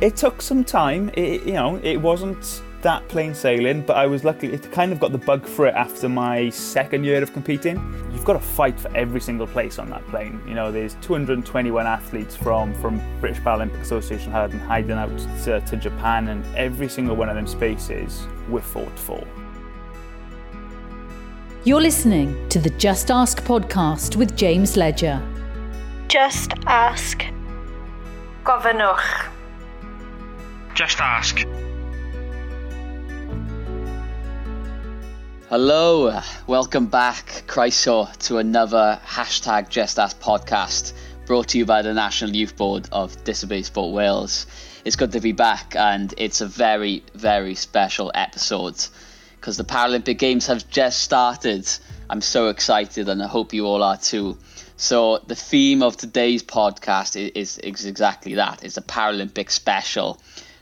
It took some time. It, you know, it wasn't that plain sailing, but I was lucky. It kind of got the bug for it after my second year of competing. You've got to fight for every single place on that plane. You know, there's 221 athletes from from British Paralympic Association held and hiding out to, to Japan, and every single one of them spaces were fought for. You're listening to the Just Ask podcast with James Ledger. Just ask. Gofynnwch. Just ask. Hello, welcome back, Croeso, to another hashtag Just Ask podcast brought to you by the National Youth Board of Disability Sport Wales. It's good to be back, and it's a very, very special episode because the Paralympic Games have just started. I'm so excited, and I hope you all are too. So, the theme of today's podcast is, is exactly that it's a Paralympic special.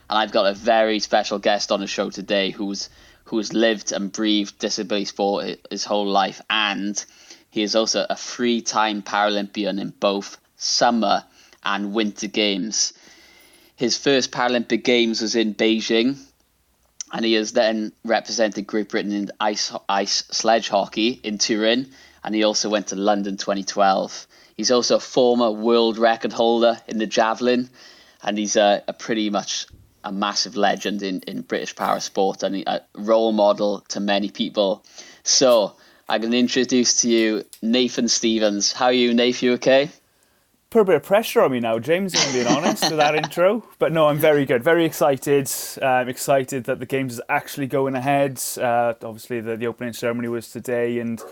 And I've got a very special guest on the show today who's who's lived and breathed disability sport his whole life, and he is also a three-time Paralympian in both summer and winter games. His first Paralympic Games was in Beijing and he has then represented Great Britain in ice ice sledge hockey in Turin, and he also went to London 2012. He's also a former world record holder in the javelin, and he's a, a pretty much a massive legend in, in British para sport and a role model to many people. So I'm going to introduce to you Nathan Stevens. How are you, Nathan? You okay? put a bit of pressure on me now, James, if I'm being honest, with that intro. But no, I'm very good, very excited. I'm excited that the games is actually going ahead. Uh, obviously, the, the opening ceremony was today, and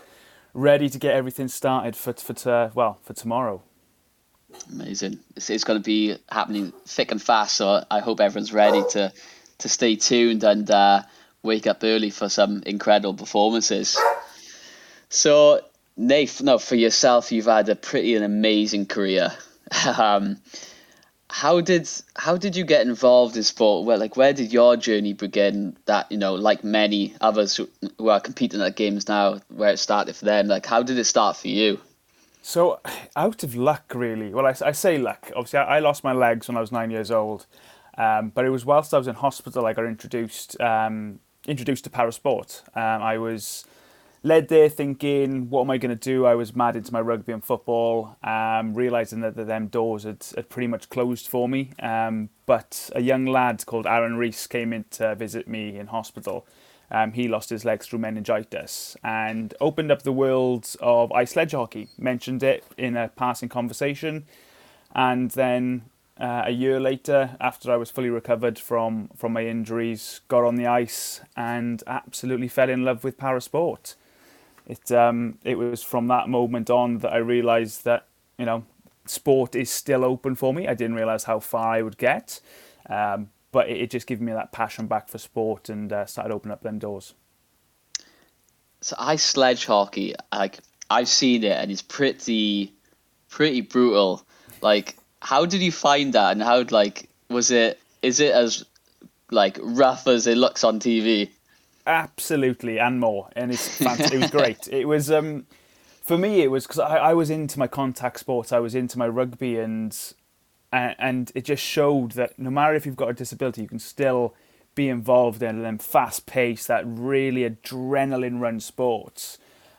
ready to get everything started for for to, well for tomorrow. Amazing! It's, it's going to be happening thick and fast, so I hope everyone's ready to to stay tuned and uh, wake up early for some incredible performances. So Nath, no, for yourself, you've had a pretty an amazing career. um, how did how did you get involved in sport? Well, like where did your journey begin? That you know, like many others who, who are competing at games now, where it started for them. Like, how did it start for you? So, out of luck, really. Well, I, I say luck. Obviously, I, I, lost my legs when I was nine years old, um, but it was whilst I was in hospital I got introduced um, introduced to parasport. Um, I was led there thinking, what am I going to do? I was mad into my rugby and football, um, realising that the them doors had, had pretty much closed for me. Um, but a young lad called Aaron Reese came in to visit me in hospital. Um, he lost his legs through meningitis and opened up the world of ice sledge hockey. Mentioned it in a passing conversation, and then uh, a year later, after I was fully recovered from from my injuries, got on the ice and absolutely fell in love with parasport it um, it was from that moment on that I realised that you know sport is still open for me. I didn't realise how far I would get, um, but it, it, just gave me that passion back for sport and uh, started opening up them doors. So ice sledge hockey, like I've seen it and it's pretty pretty brutal. Like, how did you find that, and how like was it? Is it as like rough as it looks on TV? absolutely and more and it's fantastic. it was great it was um for me it was because I, I was into my contact sports i was into my rugby and and it just showed that no matter if you've got a disability you can still be involved in them fast paced that really adrenaline run sports.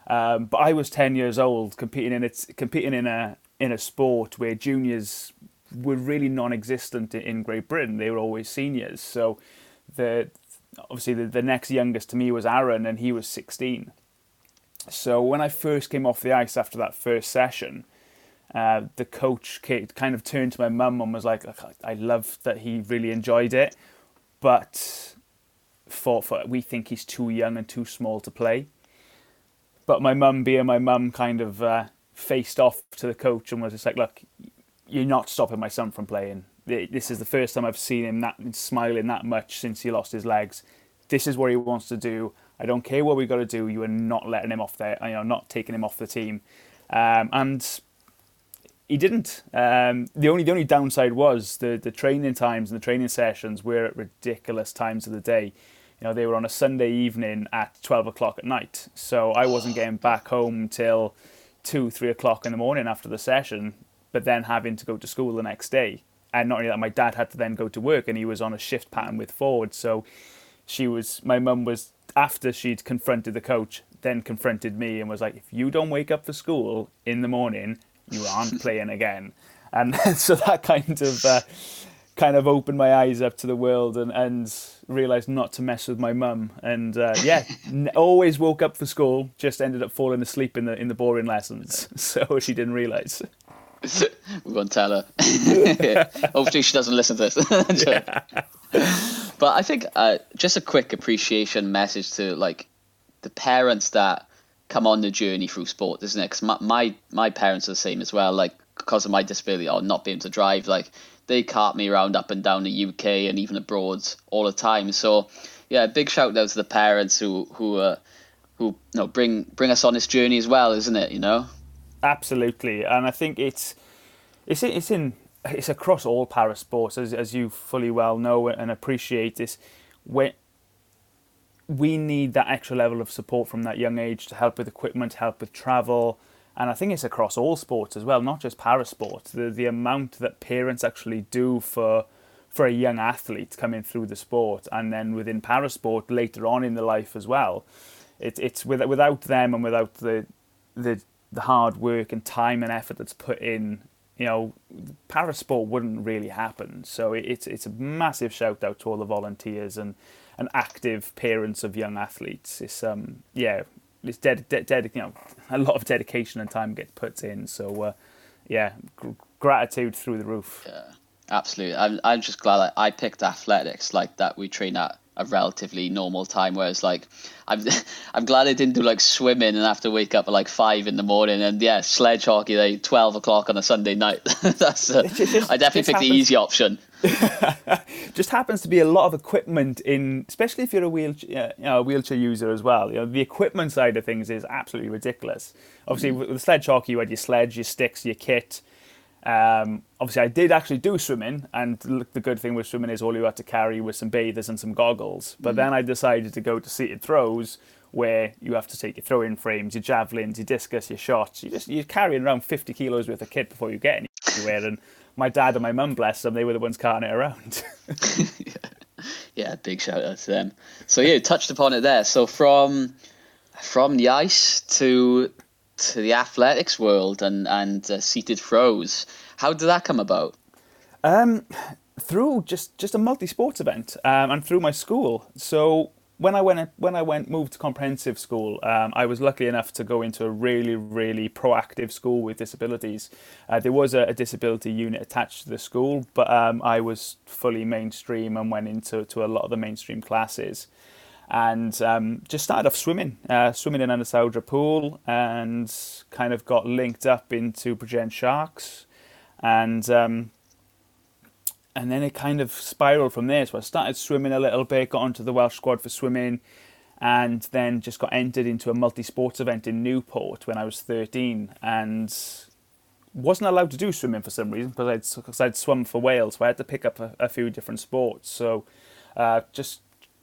Um, but i was 10 years old competing in it competing in a in a sport where juniors were really non-existent in great britain. They were always seniors. So the obviously the, the next youngest to me was Aaron, and he was 16. So when I first came off the ice after that first session, uh, the coach kind of turned to my mum and was like, "I love that he really enjoyed it, but for, for we think he's too young and too small to play." But my mum, being my mum, kind of uh, faced off to the coach and was just like, "Look, you're not stopping my son from playing this is the first time I've seen him that smiling that much since he lost his legs. This is what he wants to do. I don't care what we got to do. You are not letting him off there. You know, not taking him off the team. Um, and he didn't. Um, the only the only downside was the the training times and the training sessions were at ridiculous times of the day. You know, they were on a Sunday evening at twelve o'clock at night, so I wasn't getting back home till two, three o'clock in the morning after the session. But then having to go to school the next day and not only that, my dad had to then go to work, and he was on a shift pattern with Ford. So she was, my mum was after she'd confronted the coach, then confronted me and was like, "If you don't wake up for school in the morning, you aren't playing again." And so that kind of uh, kind of opened my eyes up to the world and and realized not to mess with my mum. And uh, yeah, n- always woke up for school, just ended up falling asleep in the in the boring lessons. So she didn't realize. we won't tell her. Hopefully, she doesn't listen to this. but I think uh, just a quick appreciation message to like the parents that come on the journey through sport, isn't it? Because my, my my parents are the same as well. Like because of my disability or not being able to drive, like they cart me around up and down the UK and even abroad all the time. So yeah, big shout out to the parents who who uh, who you know bring bring us on this journey as well, isn't it? You know. Absolutely, and I think it's it's it's in it's across all para sports as as you fully well know and appreciate this. When we need that extra level of support from that young age to help with equipment, help with travel, and I think it's across all sports as well, not just para sports. The the amount that parents actually do for for a young athlete coming through the sport, and then within para sport later on in the life as well. It, it's with, without them and without the the the hard work and time and effort that's put in, you know, parasport wouldn't really happen. So it's it's a massive shout out to all the volunteers and, and active parents of young athletes. It's um yeah, it's ded, ded, you know a lot of dedication and time gets put in. So uh, yeah, gr- gratitude through the roof. Yeah, absolutely. I'm I'm just glad that I picked athletics like that. We train at a relatively normal time. Whereas like I'm I'm glad I didn't do like swimming and have to wake up at like five in the morning and yeah, sledge hockey like twelve o'clock on a Sunday night. That's uh, just- I definitely picked the easy option. just happens to be a lot of equipment in, especially if you're a wheelchair, you know, a wheelchair user as well. You know, the equipment side of things is absolutely ridiculous. Obviously, with with sledge hockey, you had your sledge, your sticks, your kit. Um, obviously, I did actually do swimming, and look, the good thing with swimming is all you had to carry was some bathers and some goggles. But then I decided to go to seated throws, where you have to take your throwing frames, your javelins, your discus, your shots. You just you're carrying around 50 kilos worth of kit before you get anywhere. And my dad and my mum, bless them, they were the ones carrying it around. Yeah, big shout out to them. So yeah, touched upon it there. So from from the ice to to the athletics world and and uh, seated throws, how did that come about? through just just a multi-sports event um, and through my school. So when I went when I went moved to comprehensive school, um, I was lucky enough to go into a really really proactive school with disabilities. Uh, there was a, a disability unit attached to the school, but um, I was fully mainstream and went into to a lot of the mainstream classes. And um, just started off swimming, uh, swimming in Ynysawdre pool, and kind of got linked up into Bridgend Sharks, and um, and then it kind of spiraled from there. So I started swimming a little bit, got onto the Welsh squad for swimming, and then just got entered into a multi-sports event in Newport when I was 13, and wasn't allowed to do swimming for some reason because I'd, cause I'd swum for Wales, so I had to pick up a, a few different sports. So uh, just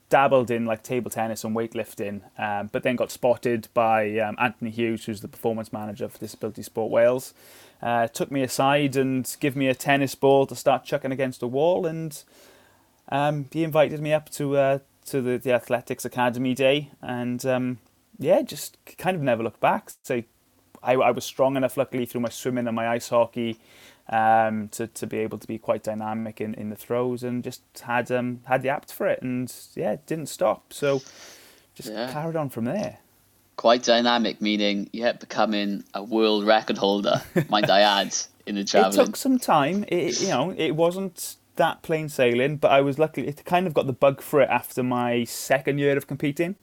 dabbled in like table tennis and weightlifting, um, but then got spotted by um, Anthony Hughes, who's the performance manager for Disability Sport Wales. Uh, took me aside and give me a tennis ball to start chucking against a wall, and um, he invited me up to uh, to the, the athletics academy day, and um, yeah, just kind of never looked back. So I, I was strong enough, luckily, through my swimming and my ice hockey, um, to, to be able to be quite dynamic in, in the throws, and just had um, had the apt for it, and yeah, didn't stop. So just Yeah. carried on from there. Quite dynamic, meaning yeah, becoming a world record holder. might I add in the It took some time. It, you know, it wasn't that plain sailing, but I was lucky. It kind of got the bug for it after my second year of competing.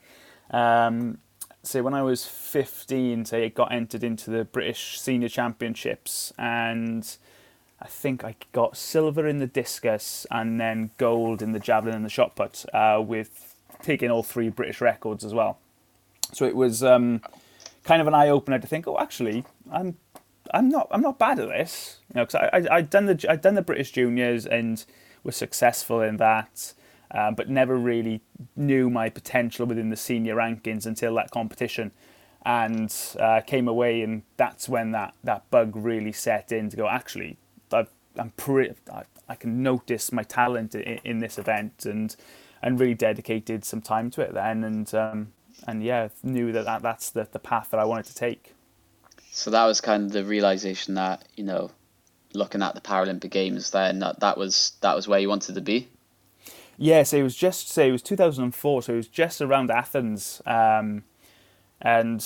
Um, so when I was 15, so it got entered into the British Senior Championships, and I think I got silver in the discus and then gold in the javelin and the shot put, uh, with taking all three British records as well. So it was um, kind of an eye opener to think, oh, actually, I'm I'm not I'm not bad at this, you know, because I, I I'd done the I'd done the British juniors and was successful in that, um, but never really knew my potential within the senior rankings until that competition, and uh, came away, and that's when that that bug really set in to go. Actually, I'm pretty, I, I can notice my talent in, in this event and and really dedicated some time to it then and um, and yeah knew that, that that's the, the path that I wanted to take. So that was kind of the realization that you know, looking at the Paralympic Games, then that, that was that was where you wanted to be. Yes, it was just say it was 2004, so it was just around Athens, um, and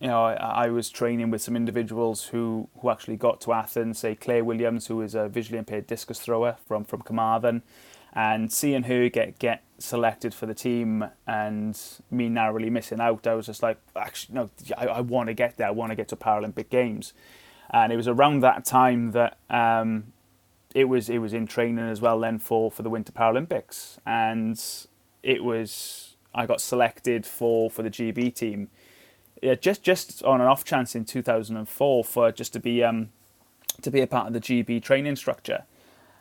you know I, I, was training with some individuals who who actually got to Athens. Say Claire Williams, who is a visually impaired discus thrower from from Carmarthen, and seeing her get get selected for the team and me narrowly missing out, I was just like, actually, no, I, I want to get there. I want to get to Paralympic Games, and it was around that time that um, it was it was in training as well then for for the Winter Paralympics, and it was I got selected for for the GB team, yeah, just just on an off chance in 2004 for just to be um to be a part of the GB training structure.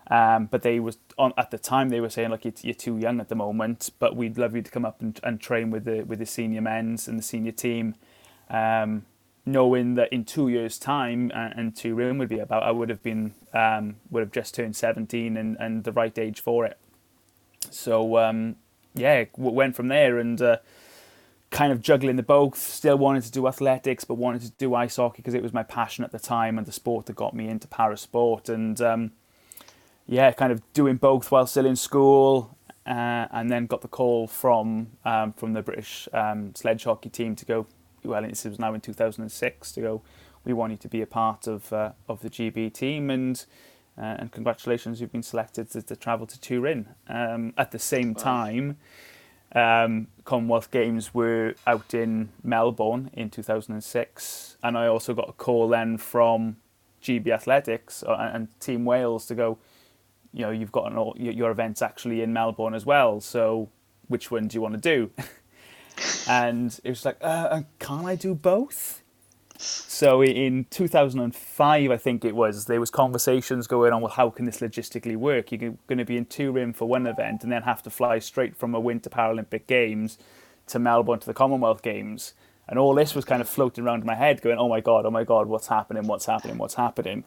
Um, but they was on at the time they were saying like you're too young at the moment, but we'd love you to come up and, and train with the with the senior men's and the senior team, um, knowing that in two years' time and, Turin would be about I would have been um, would have just turned 17 and, and the right age for it. So um, yeah, went from there and. Uh, kind of juggling the both, still wanted to do athletics, but wanted to do ice hockey because it was my passion at the time and the sport that got me into para sport. And um, yeah, kind of doing both while still in school, uh, and then got the call from um, from the British um, sledge hockey team to go. Well, this was now in 2006 to go. We want you to be a part of uh, of the GB team, and uh, and congratulations, you've been selected to, to travel to Turin. Um, at the same wow. time, um, Commonwealth Games were out in Melbourne in 2006, and I also got a call then from GB Athletics uh, and Team Wales to go you know you've got an, your events actually in Melbourne as well. So which one do you want to do? and it was like, uh, uh can't I do both? So in 2005, I think it was, there was conversations going on. Well, how can this logistically work? You're going to be in Turin for one event and then have to fly straight from a Winter Paralympic Games to Melbourne to the Commonwealth Games. And all this was kind of floating around my head, going, "Oh my god, oh my god, what's happening? What's happening? What's happening?"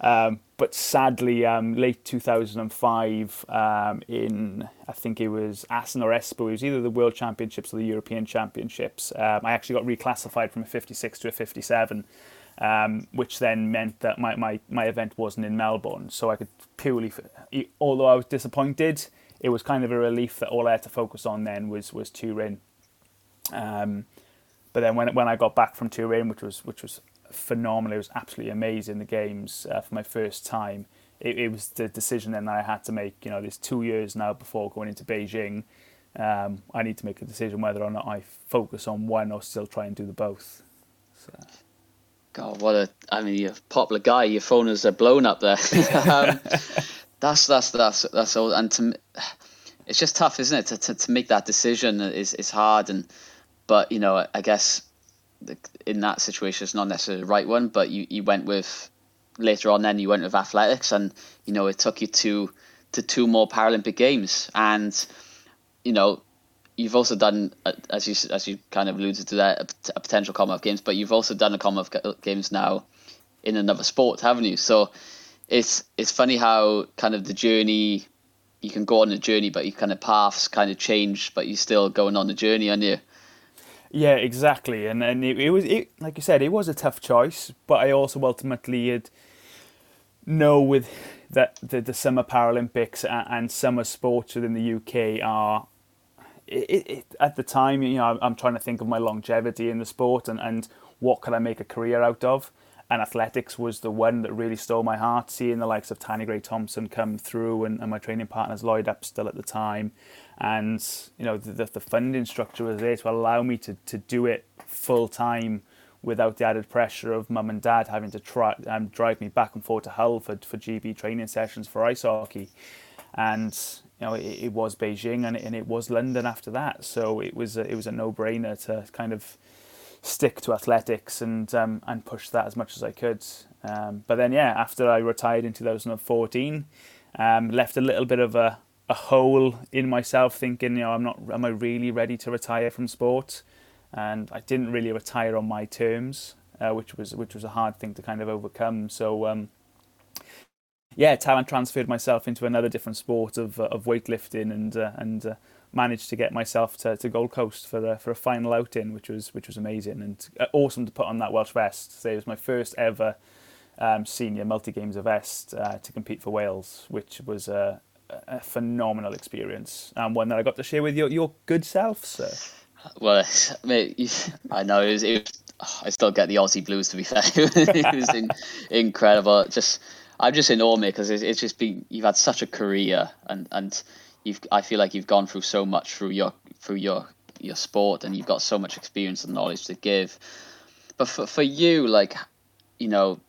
Um, but sadly, um, late 2005, um, in I think it was Assen or Espoo, it was either the World Championships or the European Championships. Um, I actually got reclassified from a 56 to a 57, um, which then meant that my, my, my event wasn't in Melbourne. So I could purely, although I was disappointed, it was kind of a relief that all I had to focus on then was was Turin. Um, but then when when I got back from Turin, which was which was phenomenal. It was absolutely amazing. The games uh, for my first time. It, it, was the decision then that I had to make. You know, there's two years now before going into Beijing. Um, I need to make a decision whether or not I focus on one or still try and do the both. So. God, what a! I mean, you're a popular guy. Your phone is blown up there. um, that's that's that's that's all. And to, it's just tough, isn't it? To, to, to make that decision is is hard. And but you know, I guess in that situation it's not necessarily the right one, but you, you went with later on then you went with athletics and you know it took you to to two more Paralympic games and you know you've also done as you as you kind of alluded to that a potential Commonwealth Games, but you've also done a Commonwealth Games now in another sport, haven't you? So it's it's funny how kind of the journey you can go on a journey, but your kind of paths kind of change, but you're still going on the journey, aren't you? Yeah, exactly, and and it, it was it like you said, it was a tough choice, but I also ultimately had know with that the, the summer Paralympics and, and summer sports within the UK are it, it, at the time, you know, I'm, trying to think of my longevity in the sport and, and what could I make a career out of. And athletics was the one that really stole my heart. Seeing the likes of Tanni Grey-Thompson come through, and, and my training partners Lloyd Upsdell at the time, and you know the, the funding structure was there to allow me to, to do it full time without the added pressure of mum and dad having to try um, drive me back and forth to Hull for, for GB training sessions for ice hockey. And you know it, it was Beijing and it, and it was London after that, so it was a, it was a no brainer to kind of stick to athletics and um, and push that as much as I could. Um, but then yeah, after I retired in 2014, um, left a little bit of a a hole in myself thinking, you know, I'm not, am I really ready to retire from sport? And I didn't really retire on my terms, uh, which was which was a hard thing to kind of overcome. So um, yeah, talent transferred myself into another different sport of of weightlifting and uh, and uh, managed to get myself to, to Gold Coast for a, for a final outing, which was which was amazing and uh, awesome to put on that Welsh vest. So it was my first ever um, senior multi games vest uh, to compete for Wales, which was a, a phenomenal experience and one that I got to share with your your good self, sir. Well, mate, I know it was, it was, I still get the Aussie blues. To be fair, it was in, incredible. Just I'm just in awe, mate, because it's, it's just been you've had such a career and and you've I feel like you've gone through so much through your through your your sport and you've got so much experience and knowledge to give. But for for you, like you know,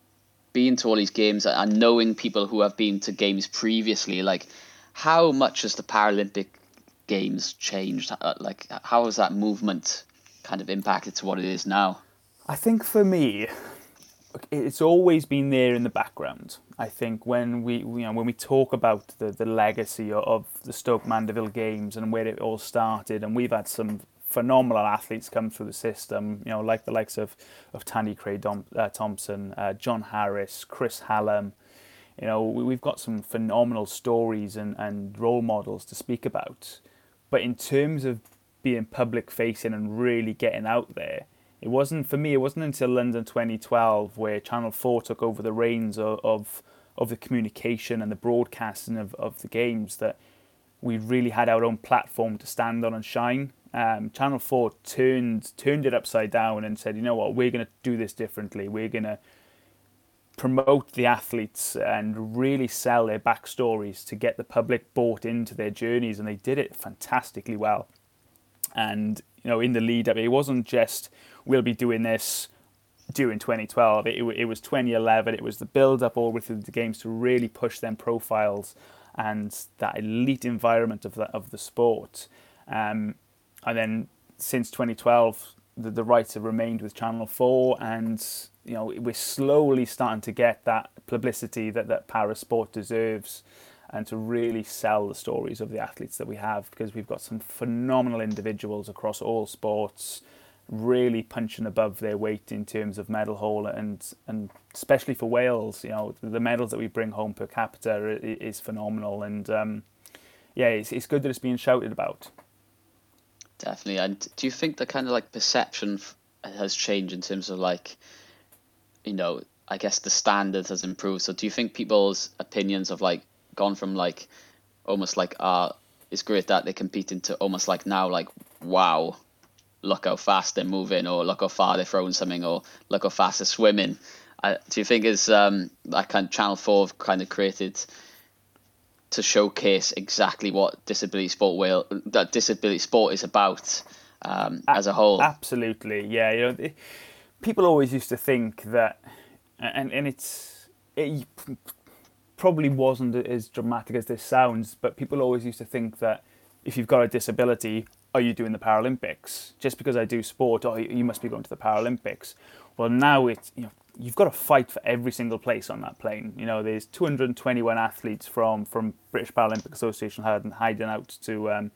being to all these games and knowing people who have been to games previously, like how much has the Paralympic Games changed? Uh, like how has that movement kind of impacted to what it is now? I think for me, it's always been there in the background. I think when we you know when we talk about the, the legacy of the Stoke Mandeville Games and where it all started, and we've had some phenomenal athletes come through the system. You know, like the likes of of Tanni Dom, uh, Thompson, uh, John Harris, Chris Hallam. You know, we've got some phenomenal stories and, and role models to speak about. But in terms of being public facing and really getting out there, it wasn't for me. It wasn't until London 2012 where Channel 4 took over the reins of of, of the communication and the broadcasting of, of the games that we really had our own platform to stand on and shine. Um, Channel 4 turned turned it upside down and said, you know what, we're going to do this differently. We're going to promote the athletes and really sell their backstories to get the public bought into their journeys, and they did it fantastically well. And you know, in the lead up, it wasn't just we'll be doing this during 2012. It, it was 2011. It was the build up all through the games to really push them profiles and that elite environment of the, of the sport. Um, and then since 2012, the, the rights have remained with Channel 4, and you know we're slowly starting to get that publicity that, that para sport deserves and to really sell the stories of the athletes that we have because we've got some phenomenal individuals across all sports really punching above their weight in terms of medal haul and and especially for Wales you know the medals that we bring home per capita is phenomenal. And um, yeah it's, it's good that it's being shouted about. Definitely. And do you think the kind of like perception has changed in terms of like you know I guess the standard has improved? So do you think people's opinions of like gone from like almost like uh it's great that they're competing to almost like now like wow look how fast they're moving or look how far they're throwing something or look how fast they're swimming. Do you think is um that kind of channel 4 kind of created to showcase exactly what disability sport will that disability sport is about um, as a whole? absolutely yeah you know people always used to think that and and it's it probably wasn't as dramatic as this sounds, but people always used to think that if you've got a disability, are you doing the Paralympics? Just because I do sport, oh, you must be going to the Paralympics. Well, now it's you know you've got to fight for every single place on that plane. You know, there's 221 athletes from from British Paralympic Association hiding out to um,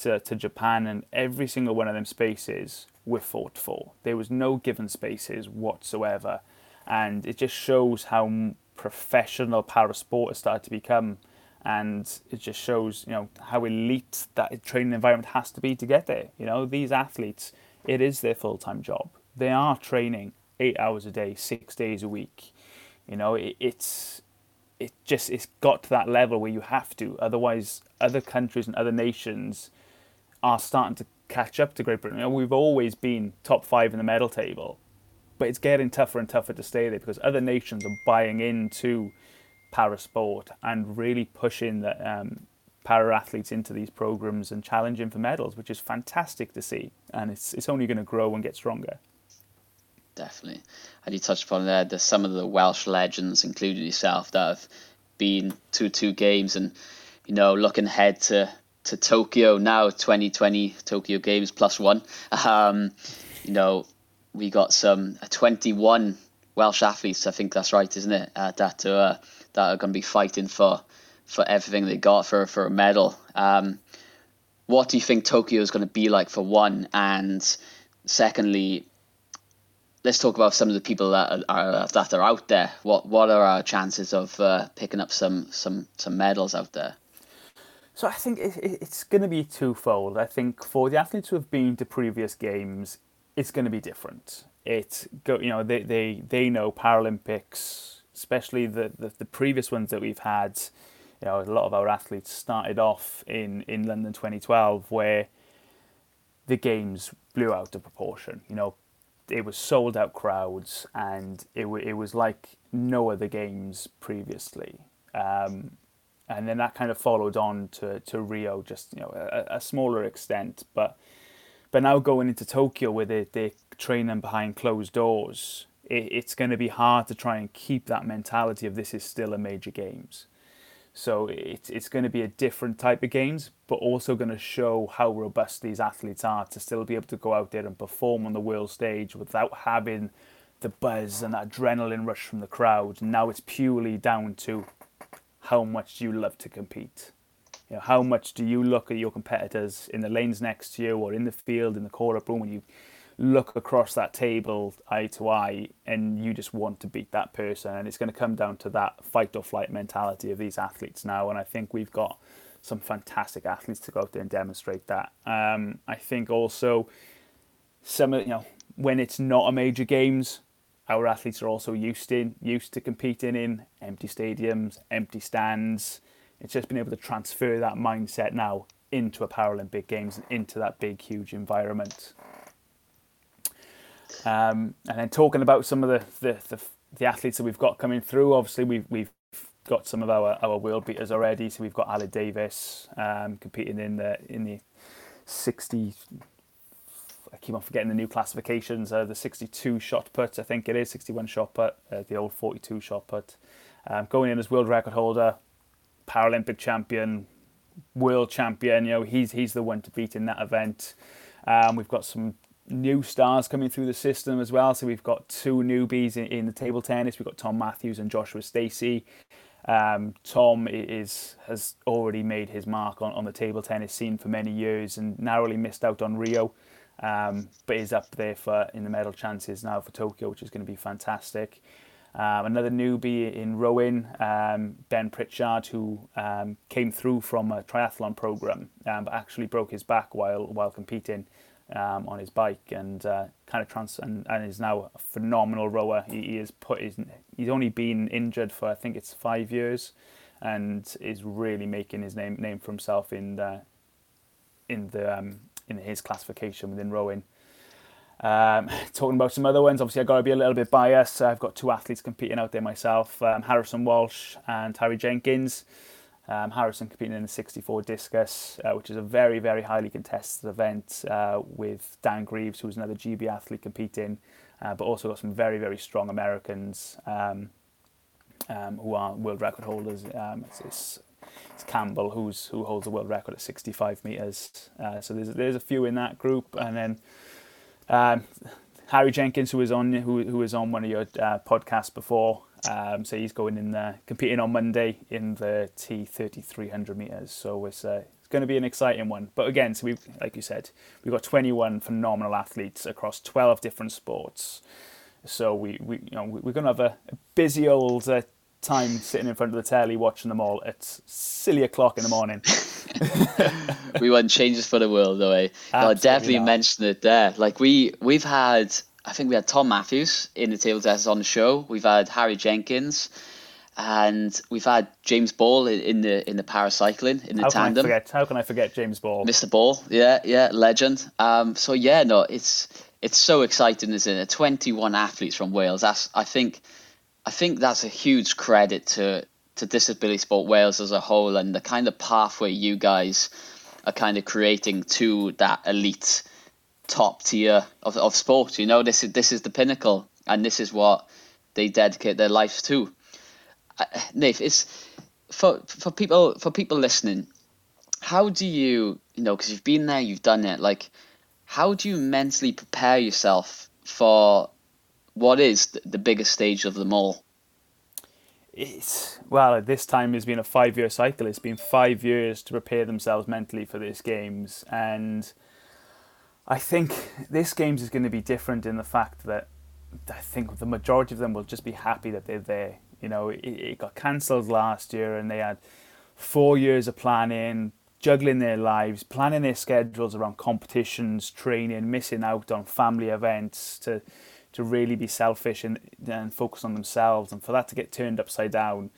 to, to Japan, and every single one of them spaces were fought for. There was no given spaces whatsoever, and it just shows how professional para sport has started to become and it just shows you know how elite that training environment has to be to get there you know? These athletes it is their full-time job. They are training eight hours a day six days a week you know? It, it's it just it's got to that level where you have to. Otherwise other countries and other nations are starting to catch up to Great Britain. You know, we've always been top five in the medal table but it's getting tougher and tougher to stay there because other nations are buying into para sport and really pushing the um, para athletes into these programs and challenging for medals, which is fantastic to see. And it's it's only going to grow and get stronger. Definitely, and you touched upon there. There's some of the Welsh legends, including yourself, that have been to two games, and you know, looking ahead to to Tokyo now, 2020 Tokyo Games plus one. Um, you know, we got some uh, 21 Welsh athletes. I think that's right, isn't it? Uh, that uh, that are going to be fighting for for everything they got for for a medal. Um, what do you think Tokyo is going to be like for one? And secondly, let's talk about some of the people that are, that are out there. What what are our chances of uh, picking up some some some medals out there? So I think it's going to be twofold. I think for the athletes who have been to previous games, it's going to be different. It's go, you know, they they they know Paralympics, especially the, the the previous ones that we've had. You know, a lot of our athletes started off in in London 2012 where the games blew out of proportion. You know, it was sold out crowds, and it it was like no other games previously. Um, and then that kind of followed on to, to Rio, just you know a, a smaller extent, but but now going into Tokyo where they they train them behind closed doors, it, it's going to be hard to try and keep that mentality of this is still a major games. So it's it's going to be a different type of games, but also going to show how robust these athletes are to still be able to go out there and perform on the world stage without having the buzz and that adrenaline rush from the crowd. Now it's purely down to how much you love to compete. You know, how much do you look at your competitors in the lanes next to you or in the field in the call-up room when you look across that table eye to eye and you just want to beat that person. And it's going to come down to that fight or flight mentality of these athletes now. And I think we've got some fantastic athletes to go out there and demonstrate that. Um, I think also some of you know when it's not a major games our athletes are also used in used to competing in empty stadiums empty stands. It's just been able to transfer that mindset now into a Paralympic Games and into that big huge environment um, and then talking about some of the, the, the, the, athletes that we've got coming through, obviously we've, we've got some of our, our world beaters already. So we've got Aled Davies um, competing in the in the 60. I keep on forgetting the new classifications. Uh, the 62 shot put, I think it is 61 shot put, uh, the old 42 shot put. Um, going in as world record holder, Paralympic champion, world champion. You know, he's he's the one to beat in that event. Um, we've got some new stars coming through the system as well. So we've got two newbies in, in the table tennis. We've got Tom Matthews and Joshua Stacey. Um, Tom is has already made his mark on, on the table tennis scene for many years and narrowly missed out on Rio, um, but is up there for in the medal chances now for Tokyo, which is going to be fantastic. Um, another newbie in rowing, um, Ben Pritchard, who um, came through from a triathlon program, um, but actually broke his back while while competing um, on his bike and uh, kind of trans and, and is now a phenomenal rower. He, he put he's, he's only been injured for I think it's five years, and is really making his name name for himself in the in the um, in his classification within rowing. Um, talking about some other ones, obviously I've got to be a little bit biased. I've got two athletes competing out there myself, um, Harrison Walsh and Harri Jenkins. Um, Harrison competing in the 64 discus, uh, which is a very, very highly contested event uh, with Dan Greaves, who's another GB athlete competing, uh, but also got some very, very strong Americans um, um, who are world record holders. Um, it's, it's, it's, Campbell who's who holds the world record at 65 meters. Uh, so there's there's a few in that group, and then um, Harri Jenkins, who was on who who was on one of your uh, podcasts before. Um, so he's going in there, competing on Monday in the T thirty three hundred meters. So it's uh, it's going to be an exciting one. But again, so we like you said, we've got twenty one phenomenal athletes across twelve different sports. So we, we you know we're going to have a, a busy old uh, time sitting in front of the telly watching them all at silly o'clock in the morning. we want changes for the world, though. Eh? I definitely not. mention it there. Like we we've had I think we had Tom Matthews in the table tennis on the show. We've had Harri Jenkins, and we've had James Ball in the in the paracycling in the how tandem. Can I forget, how can I forget James Ball? Mr. Ball, yeah, yeah, legend. Um, so yeah, no, it's it's so exciting, isn't it? Twenty one athletes from Wales. That's I think I think that's a huge credit to to disability sport Wales as a whole and the kind of pathway you guys are kind of creating to that elite top tier of, of sport. You know, this is this is the pinnacle, and this is what they dedicate their lives to. Uh, Nate, it's for for people for people listening. How do you you know because you've been there, you've done it. Like, how do you mentally prepare yourself for what is the biggest stage of them all? It's well, at this time has been a five-year cycle. It's been five years to prepare themselves mentally for these games, and I think this games is going to be different in the fact that I think the majority of them will just be happy that they're there. You know, it, it got cancelled last year, and they had four years of planning, juggling their lives, planning their schedules around competitions, training, missing out on family events to to really be selfish and, and focus on themselves, and for that to get turned upside down,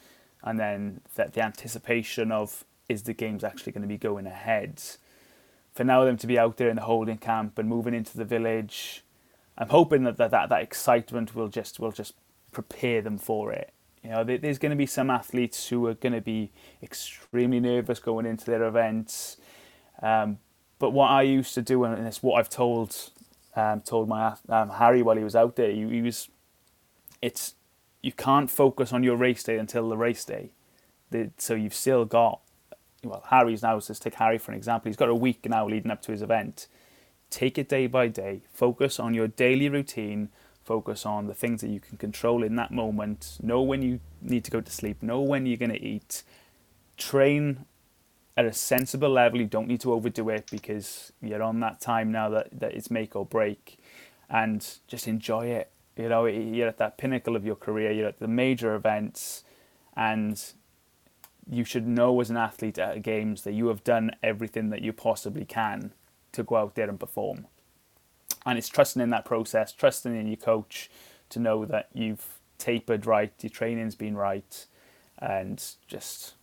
and then that the anticipation of is the games actually going to be going ahead. For now, them to be out there in the holding camp and moving into the village, I'm hoping that that, that, that excitement will just will just prepare them for it. You know, there's going to be some athletes who are going to be extremely nervous going into their events. Um, but what I used to do, and it's what I've told um, told my um, Harri while he was out there, he, he was, it's you can't focus on your race day until the race day. The, so you've still got, well, Harri's now, let's take Harri for an example. He's got a week now leading up to his event. Take it day by day. Focus on your daily routine. Focus on the things that you can control in that moment. Know when you need to go to sleep. Know when you're going to eat. Train at a sensible level. You don't need to overdo it because you're on that time now that, that it's make or break. And just enjoy it you know, you're at that pinnacle of your career, you're at the major events, and you should know as an athlete at games that you have done everything that you possibly can to go out there and perform. And it's trusting in that process, trusting in your coach to know that you've tapered right, your training's been right, and just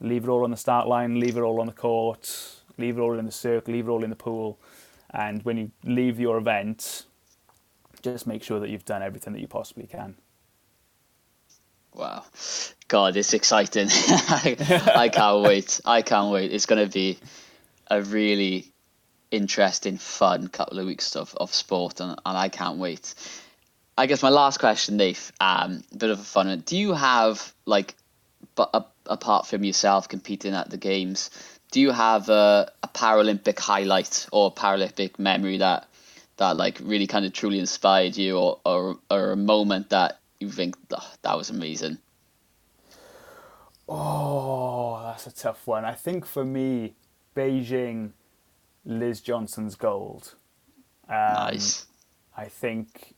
leave it all on the start line, leave it all on the court, leave it all in the circle, leave it all in the pool. And when you leave your event, just make sure that you've done everything that you possibly can. Wow, God, it's exciting! I, I can't wait. I can't wait. It's going to be a really interesting, fun couple of weeks of, of sport, and, and I can't wait. I guess my last question, Nate, um, a bit of a fun one. Do you have like, but apart from yourself competing at the games, do you have a, a Paralympic highlight or Paralympic memory that that like really kind of truly inspired you or, or, or a moment that you think oh, that was amazing? Oh, that's a tough one. I think for me, Beijing, Liz Johnson's gold. Um, nice. I think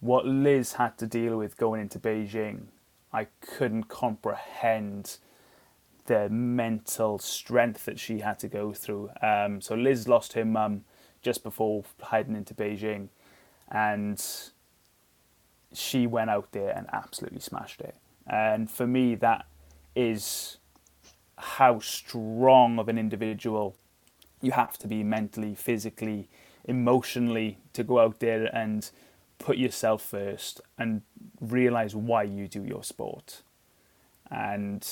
what Liz had to deal with going into Beijing, I couldn't comprehend the mental strength that she had to go through. Um, so Liz lost her mum just before heading into Beijing, and she went out there and absolutely smashed it. And for me, that is how strong of an individual you have to be mentally, physically, emotionally to go out there and put yourself first and realize why you do your sport. And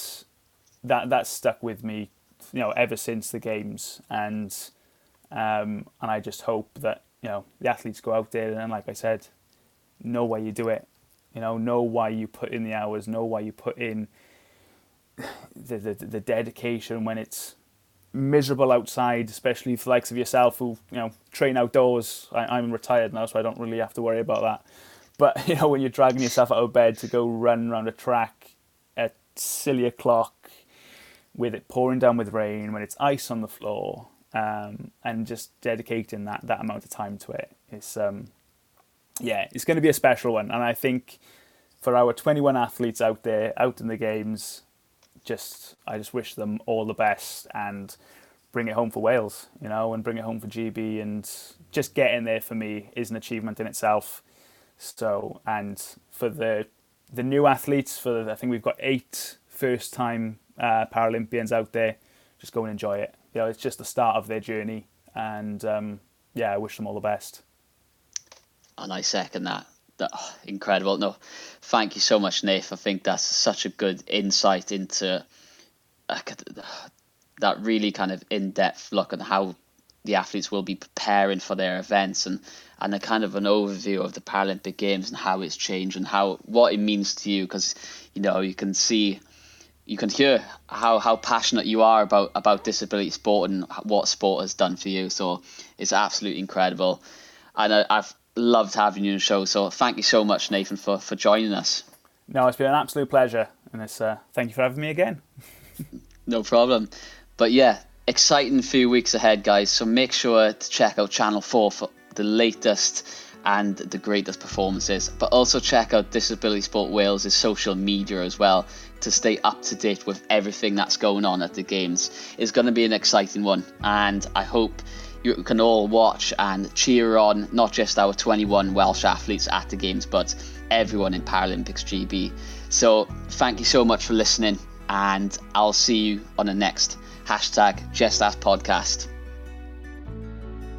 that that stuck with me, you know, ever since the games. And um, and I just hope that you know the athletes go out there and, like I said, know why you do it. You know, know why you put in the hours. Know why you put in the the, the dedication when it's miserable outside, especially for the likes of yourself who you know train outdoors. I, I'm retired now, so I don't really have to worry about that. But you know, when you're dragging yourself out of bed to go run around a track at silly o'clock, with it pouring down with rain, when it's ice on the floor, um, and just dedicating that that amount of time to it. It's um, yeah, it's going to be a special one, and I think for our 21 athletes out there, out in the games, just I just wish them all the best and bring it home for Wales, you know, and bring it home for GB, and just getting there for me is an achievement in itself. So, and for the the new athletes, for the, I think we've got eight first time uh, Paralympians out there, just go and enjoy it you know, it's just the start of their journey. And um, yeah, I wish them all the best. And I second that. That oh, incredible. No, thank you so much, Nath. I think that's such a good insight into uh, that really kind of in depth look at how the athletes will be preparing for their events and and a kind of an overview of the Paralympic Games and how it's changed and how what it means to you because you know you can see you can hear how, how passionate you are about, about disability sport and what sport has done for you. So it's absolutely incredible. And I, I've loved having you on the show. So thank you so much, Nathan, for, for joining us. No, it's been an absolute pleasure. And it's, uh, thank you for having me again. no problem. But yeah, exciting few weeks ahead, guys. So make sure to check out Channel 4 for the latest and the greatest performances. But also check out Disability Sport Wales' social media as well to stay up to date with everything that's going on at the games. It's going to be an exciting one, and I hope you can all watch and cheer on not just our 21 Welsh athletes at the games, but everyone in Paralympics GB. So thank you so much for listening, and I'll see you on the next hashtag Just Ask podcast.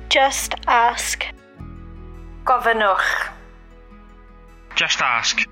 Just ask. Gofynwch. Just ask.